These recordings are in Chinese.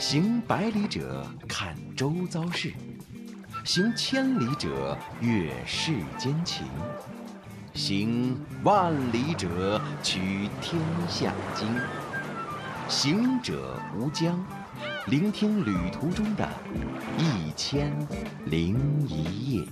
行百里者，看周遭事；行千里者，阅世间情；行万里者，取天下经。行者无疆，聆听旅途中的一千零一夜。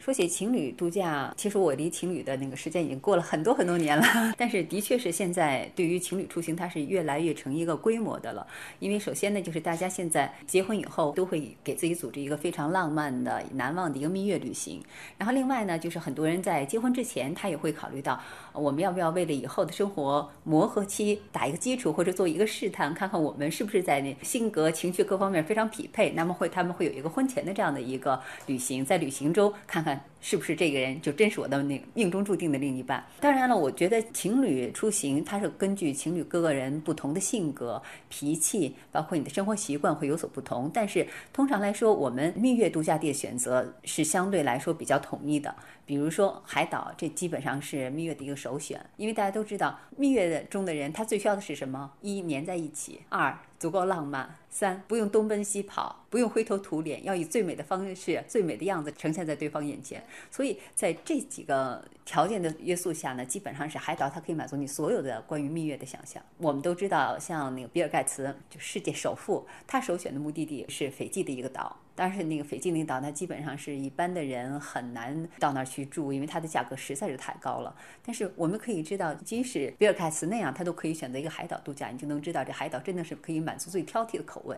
说起情侣度假，其实我离情侣的那个时间已经过了很多很多年了。但是的确是现在对于情侣出行，它是越来越成一个规模的了。因为首先呢，就是大家现在结婚以后都会给自己组织一个非常浪漫的、难忘的一个蜜月旅行。然后另外呢，就是很多人在结婚之前，他也会考虑到我们要不要为了以后的生活磨合期打一个基础，或者做一个试探，看看我们是不是在那性格、情绪各方面非常匹配。那么会他们会有一个婚前的这样的一个旅行，在旅行中看看。है 是不是这个人就真是我的那个命中注定的另一半？当然了，我觉得情侣出行，它是根据情侣各个人不同的性格、脾气，包括你的生活习惯会有所不同。但是通常来说，我们蜜月度假地的选择是相对来说比较统一的。比如说海岛，这基本上是蜜月的一个首选，因为大家都知道，蜜月的中的人他最需要的是什么？一黏在一起，二。足够浪漫，三不用东奔西跑，不用灰头土脸，要以最美的方式、最美的样子呈现在对方眼前。所以在这几个条件的约束下呢，基本上是海岛，它可以满足你所有的关于蜜月的想象。我们都知道，像那个比尔盖茨，就世界首富，他首选的目的地是斐济的一个岛。但是那个斐济那岛，它基本上是一般的人很难到那儿去住，因为它的价格实在是太高了。但是我们可以知道，即使比尔盖茨那样，他都可以选择一个海岛度假，你就能知道这海岛真的是可以满足最挑剔的口味。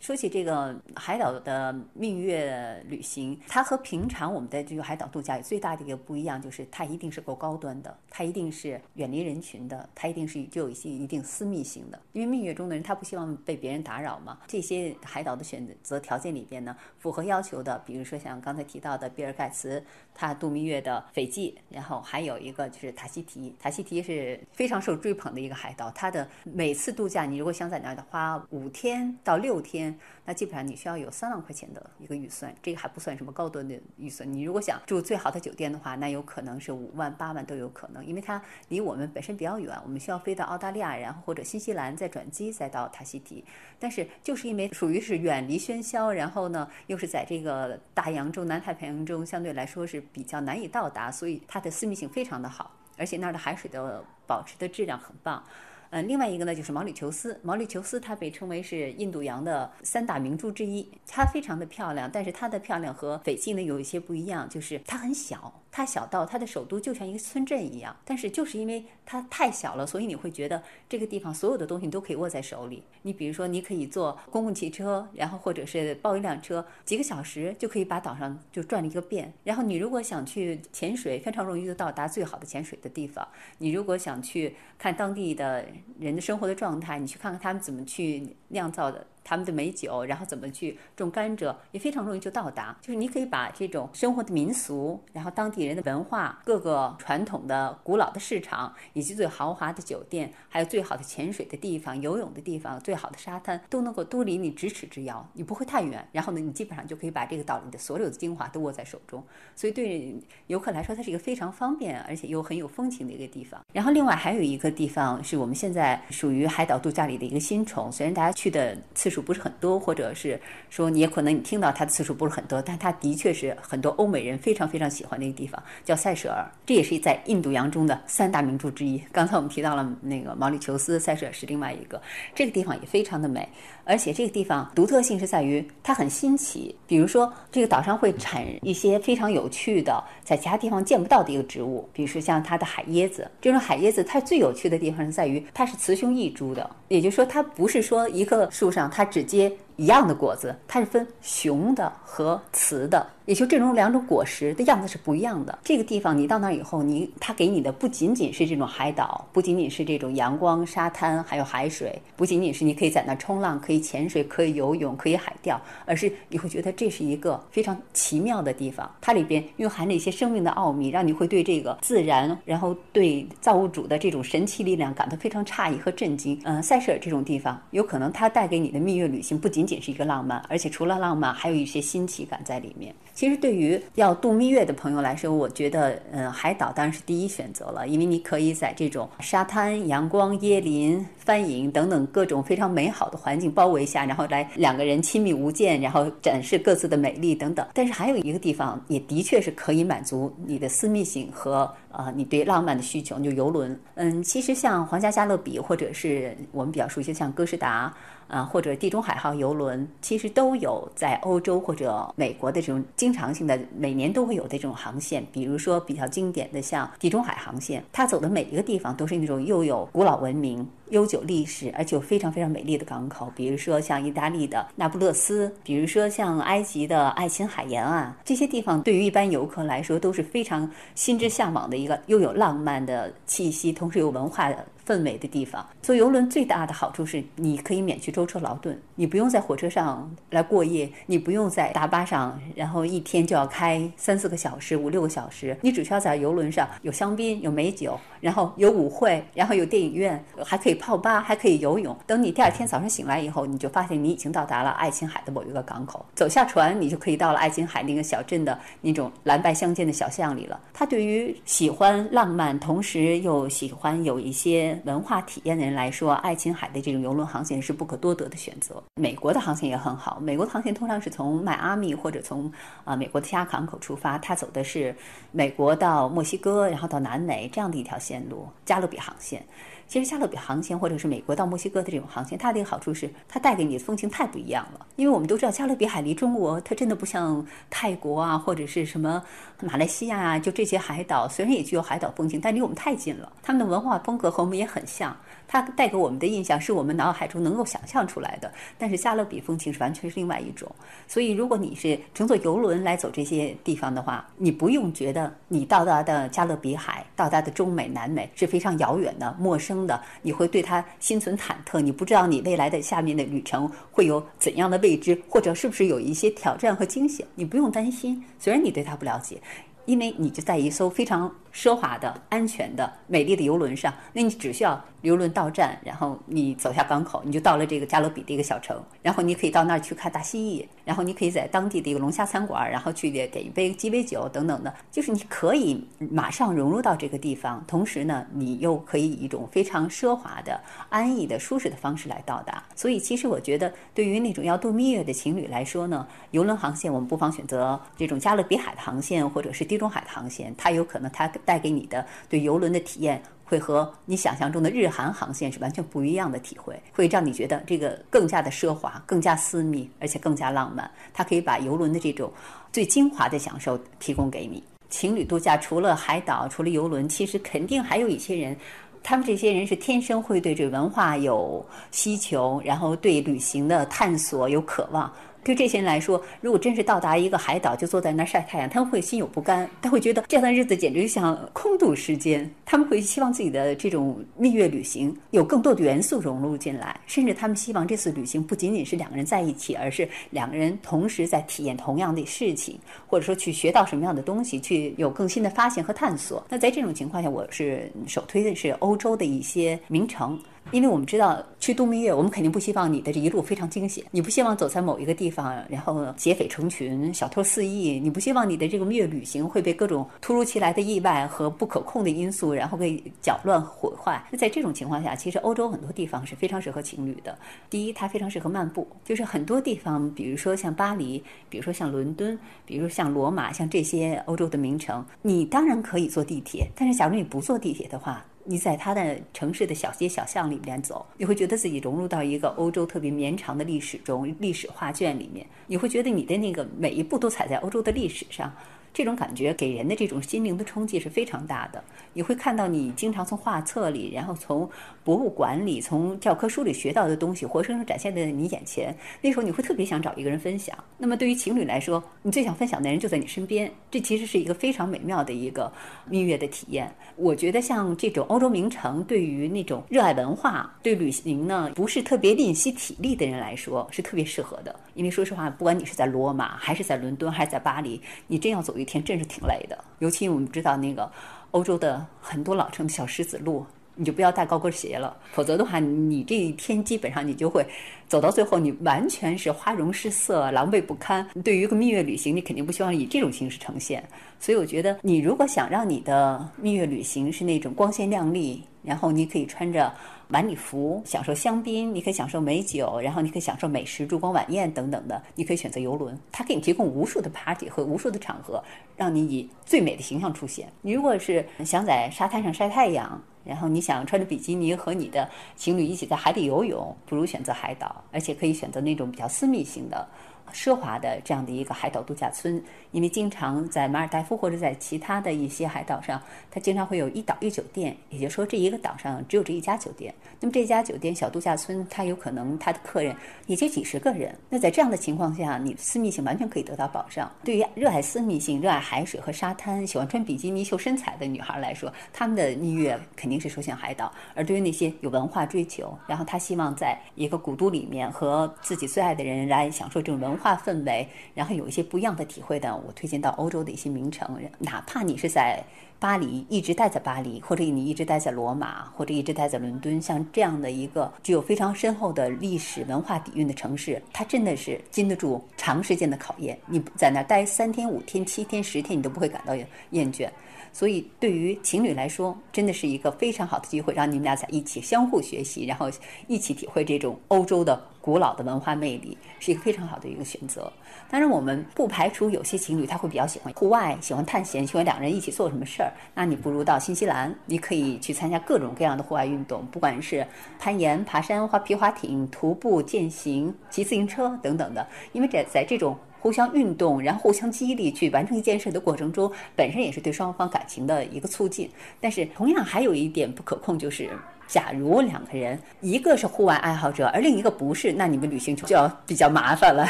说起这个海岛的蜜月旅行，它和平常我们的这个海岛度假有最大的一个不一样，就是它一定是够高端的，它一定是远离人群的，它一定是就有一些一定私密性的。因为蜜月中的人他不希望被别人打扰嘛。这些海岛的选择条件里边呢，符合要求的，比如说像刚才提到的比尔盖茨，他度蜜月的斐济，然后还有一个就是塔希提，塔希提是非常受追捧的一个海岛，它的每次度假你如果想在那儿花五天到六天。那基本上你需要有三万块钱的一个预算，这个还不算什么高端的预算。你如果想住最好的酒店的话，那有可能是五万八万都有可能，因为它离我们本身比较远，我们需要飞到澳大利亚，然后或者新西兰再转机再到塔希提。但是就是因为属于是远离喧嚣，然后呢又是在这个大洋洲、南太平洋中相对来说是比较难以到达，所以它的私密性非常的好，而且那儿的海水的保持的质量很棒。嗯，另外一个呢，就是毛里求斯。毛里求斯它被称为是印度洋的三大明珠之一，它非常的漂亮，但是它的漂亮和斐济呢有一些不一样，就是它很小。它小到它的首都就像一个村镇一样，但是就是因为它太小了，所以你会觉得这个地方所有的东西你都可以握在手里。你比如说，你可以坐公共汽车，然后或者是包一辆车，几个小时就可以把岛上就转了一个遍。然后你如果想去潜水，非常容易就到达最好的潜水的地方。你如果想去看当地的人的生活的状态，你去看看他们怎么去酿造的。他们的美酒，然后怎么去种甘蔗，也非常容易就到达。就是你可以把这种生活的民俗，然后当地人的文化，各个传统的古老的市场，以及最豪华的酒店，还有最好的潜水的地方、游泳的地方、最好的沙滩，都能够都离你咫尺之遥，你不会太远。然后呢，你基本上就可以把这个岛里的所有的精华都握在手中。所以对游客来说，它是一个非常方便，而且又很有风情的一个地方。然后另外还有一个地方是我们现在属于海岛度假里的一个新宠，虽然大家去的次数。不是很多，或者是说你也可能你听到它的次数不是很多，但它的确是很多欧美人非常非常喜欢的一个地方，叫塞舌尔。这也是在印度洋中的三大名著之一。刚才我们提到了那个毛里求斯，塞舌尔是另外一个。这个地方也非常的美，而且这个地方独特性是在于它很新奇。比如说，这个岛上会产一些非常有趣的，在其他地方见不到的一个植物，比如说像它的海椰子。这种海椰子它最有趣的地方是在于它是雌雄异株的，也就是说它不是说一棵树上它。只结一样的果子，它是分雄的和雌的。也就这种两种果实的样子是不一样的。这个地方你到那儿以后，你它给你的不仅仅是这种海岛，不仅仅是这种阳光、沙滩，还有海水，不仅仅是你可以在那儿冲浪、可以潜水、可以游泳、可以海钓，而是你会觉得这是一个非常奇妙的地方。它里边蕴含着一些生命的奥秘，让你会对这个自然，然后对造物主的这种神奇力量感到非常诧异和震惊。嗯，塞舌尔这种地方，有可能它带给你的蜜月旅行不仅仅是一个浪漫，而且除了浪漫，还有一些新奇感在里面。其实对于要度蜜月的朋友来说，我觉得，嗯，海岛当然是第一选择了，因为你可以在这种沙滩、阳光、椰林、帆影等等各种非常美好的环境包围下，然后来两个人亲密无间，然后展示各自的美丽等等。但是还有一个地方，也的确是可以满足你的私密性和啊你对浪漫的需求，就游轮。嗯，其实像皇家加勒比，或者是我们比较熟悉像哥斯达。啊，或者地中海号游轮，其实都有在欧洲或者美国的这种经常性的，每年都会有的这种航线。比如说比较经典的，像地中海航线，它走的每一个地方都是那种又有古老文明、悠久历史，而且有非常非常美丽的港口。比如说像意大利的那不勒斯，比如说像埃及的爱琴海沿岸，这些地方对于一般游客来说都是非常心之向往的一个又有浪漫的气息，同时有文化的。氛围的地方，坐游轮最大的好处是，你可以免去舟车劳顿，你不用在火车上来过夜，你不用在大巴上，然后一天就要开三四个小时、五六个小时，你只需要在游轮上有香槟、有美酒，然后有舞会，然后有电影院，还可以泡吧，还可以游泳。等你第二天早上醒来以后，你就发现你已经到达了爱琴海的某一个港口，走下船，你就可以到了爱琴海那个小镇的那种蓝白相间的小巷里了。它对于喜欢浪漫，同时又喜欢有一些。文化体验的人来说，爱琴海的这种游轮航线是不可多得的选择。美国的航线也很好，美国的航线通常是从迈阿密或者从啊美国的其他港口出发，它走的是美国到墨西哥，然后到南美这样的一条线路，加勒比航线。其实加勒比航线或者是美国到墨西哥的这种航线，它的一个好处是它带给你的风情太不一样了。因为我们都知道加勒比海离中国，它真的不像泰国啊或者是什么马来西亚啊，就这些海岛虽然也具有海岛风情，但离我们太近了。他们的文化风格和我们也很像。它带给我们的印象是我们脑海中能够想象出来的，但是加勒比风情是完全是另外一种。所以，如果你是乘坐游轮来走这些地方的话，你不用觉得你到达的加勒比海、到达的中美、南美是非常遥远的、陌生的，你会对他心存忐忑，你不知道你未来的下面的旅程会有怎样的未知，或者是不是有一些挑战和惊险，你不用担心。虽然你对他不了解，因为你就在一艘非常。奢华的、安全的、美丽的游轮上，那你只需要游轮到站，然后你走下港口，你就到了这个加勒比的一个小城，然后你可以到那儿去看大蜥蜴，然后你可以在当地的一个龙虾餐馆，然后去点点一杯鸡尾酒等等的，就是你可以马上融入到这个地方，同时呢，你又可以以一种非常奢华的、安逸的、舒适的方式来到达。所以，其实我觉得，对于那种要度蜜月的情侣来说呢，游轮航线我们不妨选择这种加勒比海的航线，或者是地中海的航线，它有可能它。带给你的对游轮的体验，会和你想象中的日韩航线是完全不一样的体会，会让你觉得这个更加的奢华、更加私密，而且更加浪漫。它可以把游轮的这种最精华的享受提供给你。情侣度假除了海岛，除了游轮，其实肯定还有一些人，他们这些人是天生会对这文化有需求，然后对旅行的探索有渴望。对这些人来说，如果真是到达一个海岛就坐在那儿晒太阳，他们会心有不甘，他会觉得这段日子简直就像空度时间。他们会希望自己的这种蜜月旅行有更多的元素融入进来，甚至他们希望这次旅行不仅仅是两个人在一起，而是两个人同时在体验同样的事情，或者说去学到什么样的东西，去有更新的发现和探索。那在这种情况下，我是首推的是欧洲的一些名城。因为我们知道去度蜜月，我们肯定不希望你的这一路非常惊险，你不希望走在某一个地方，然后劫匪成群、小偷肆意，你不希望你的这个蜜月旅行会被各种突如其来的意外和不可控的因素，然后给搅乱毁坏。那在这种情况下，其实欧洲很多地方是非常适合情侣的。第一，它非常适合漫步，就是很多地方，比如说像巴黎，比如说像伦敦，比如像罗马，像这些欧洲的名城，你当然可以坐地铁，但是假如你不坐地铁的话。你在它的城市的小街小巷里面走，你会觉得自己融入到一个欧洲特别绵长的历史中，历史画卷里面，你会觉得你的那个每一步都踩在欧洲的历史上。这种感觉给人的这种心灵的冲击是非常大的。你会看到你经常从画册里，然后从博物馆里、从教科书里学到的东西，活生生展现在你眼前。那时候你会特别想找一个人分享。那么对于情侣来说，你最想分享的人就在你身边，这其实是一个非常美妙的一个蜜月的体验。我觉得像这种欧洲名城，对于那种热爱文化、对旅行呢不是特别吝惜体力的人来说，是特别适合的。因为说实话，不管你是在罗马，还是在伦敦，还是在巴黎，你真要走一天真是挺累的。尤其我们知道那个欧洲的很多老城的小石子路，你就不要带高跟鞋了，否则的话，你这一天基本上你就会走到最后，你完全是花容失色、狼狈不堪。对于一个蜜月旅行，你肯定不希望以这种形式呈现。所以我觉得，你如果想让你的蜜月旅行是那种光鲜亮丽，然后你可以穿着晚礼服，享受香槟，你可以享受美酒，然后你可以享受美食、烛光晚宴等等的，你可以选择游轮，它给你提供无数的 party 和无数的场合，让你以最美的形象出现。你如果是想在沙滩上晒太阳，然后你想穿着比基尼和你的情侣一起在海底游泳，不如选择海岛，而且可以选择那种比较私密性的。奢华的这样的一个海岛度假村，因为经常在马尔代夫或者在其他的一些海岛上，它经常会有一岛一酒店，也就是说这一个岛上只有这一家酒店。那么这家酒店小度假村，它有可能它的客人也就几十个人。那在这样的情况下，你私密性完全可以得到保障。对于热爱私密性、热爱海水和沙滩、喜欢穿比基尼秀身材的女孩来说，她们的蜜月肯定是首选海岛。而对于那些有文化追求，然后她希望在一个古都里面和自己最爱的人来享受这种文。化氛围，然后有一些不一样的体会的，我推荐到欧洲的一些名城，哪怕你是在巴黎一直待在巴黎，或者你一直待在罗马，或者一直待在伦敦，像这样的一个具有非常深厚的历史文化底蕴的城市，它真的是经得住长时间的考验。你在那待三天、五天、七天、十天，你都不会感到厌倦。所以，对于情侣来说，真的是一个非常好的机会，让你们俩在一起相互学习，然后一起体会这种欧洲的古老的文化魅力，是一个非常好的一个选择。当然，我们不排除有些情侣他会比较喜欢户外，喜欢探险，喜欢两个人一起做什么事儿。那你不如到新西兰，你可以去参加各种各样的户外运动，不管是攀岩、爬山、划皮划艇、徒步、健行、骑自行车等等的，因为在在这种。互相运动，然后互相激励，去完成一件事的过程中，本身也是对双方感情的一个促进。但是，同样还有一点不可控，就是假如两个人一个是户外爱好者，而另一个不是，那你们旅行就要比较麻烦了，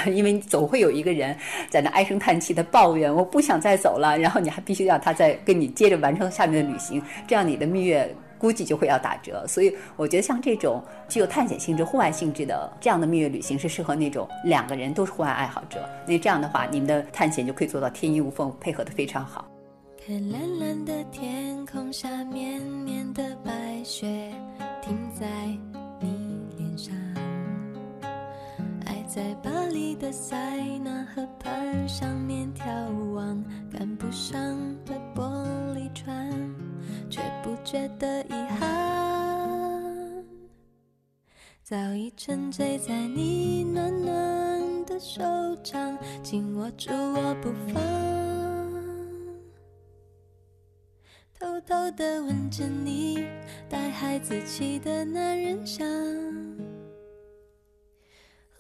因为总会有一个人在那唉声叹气的抱怨：“我不想再走了。”然后你还必须要他再跟你接着完成下面的旅行，这样你的蜜月。估计就会要打折，所以我觉得像这种具有探险性质、户外性质的这样的蜜月旅行是适合那种两个人都是户外爱好者。那这样的话，你们的探险就可以做到天衣无缝，配合的非常好。看蓝蓝的天空下，绵绵的白雪停在你脸上。爱在巴黎的塞纳河畔上面眺望，赶不上的玻璃船。却不觉得遗憾，早已沉醉在你暖暖的手掌，紧握住我不放，的吻着你带孩子气的男人香。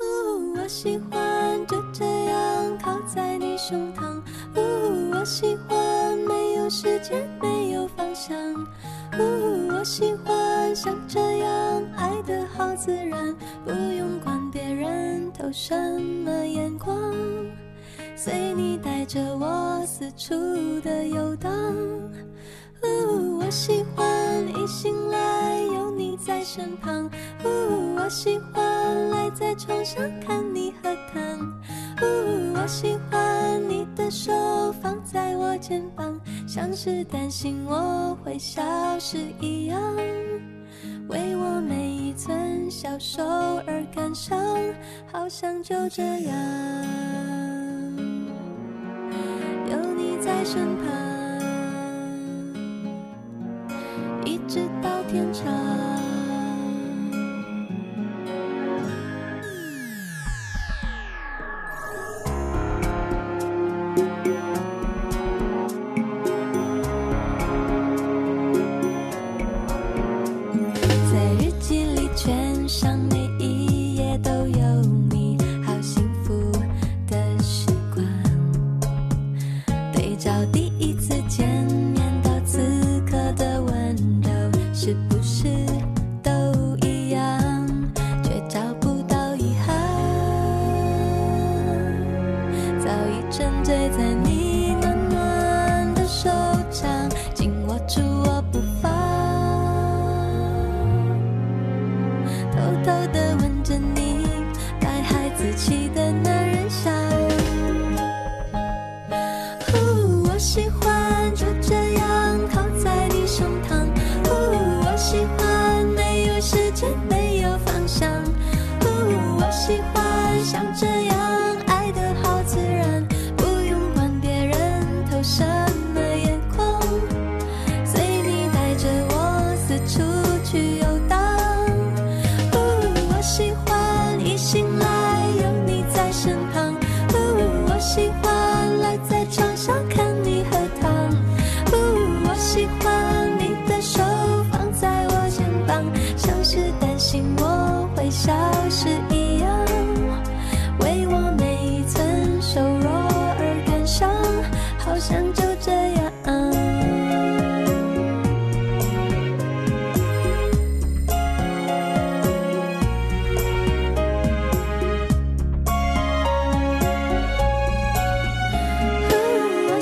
呜，我喜欢就这样靠在你胸膛。呜，我喜欢没有时间。没有方向，呜，我喜欢像这样爱的好自然，不用管别人投什么眼光，随你带着我四处的游荡。我喜欢一醒来有你在身旁，呜，我喜欢赖在床上看你喝汤，呜，我喜欢你的手放在我肩膀。像是担心我会消失一样，为我每一寸消瘦而感伤，好像就这样有你在身旁，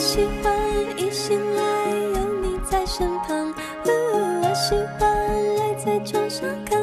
喜欢一醒来有你在身旁，哦、我喜欢赖在床上看。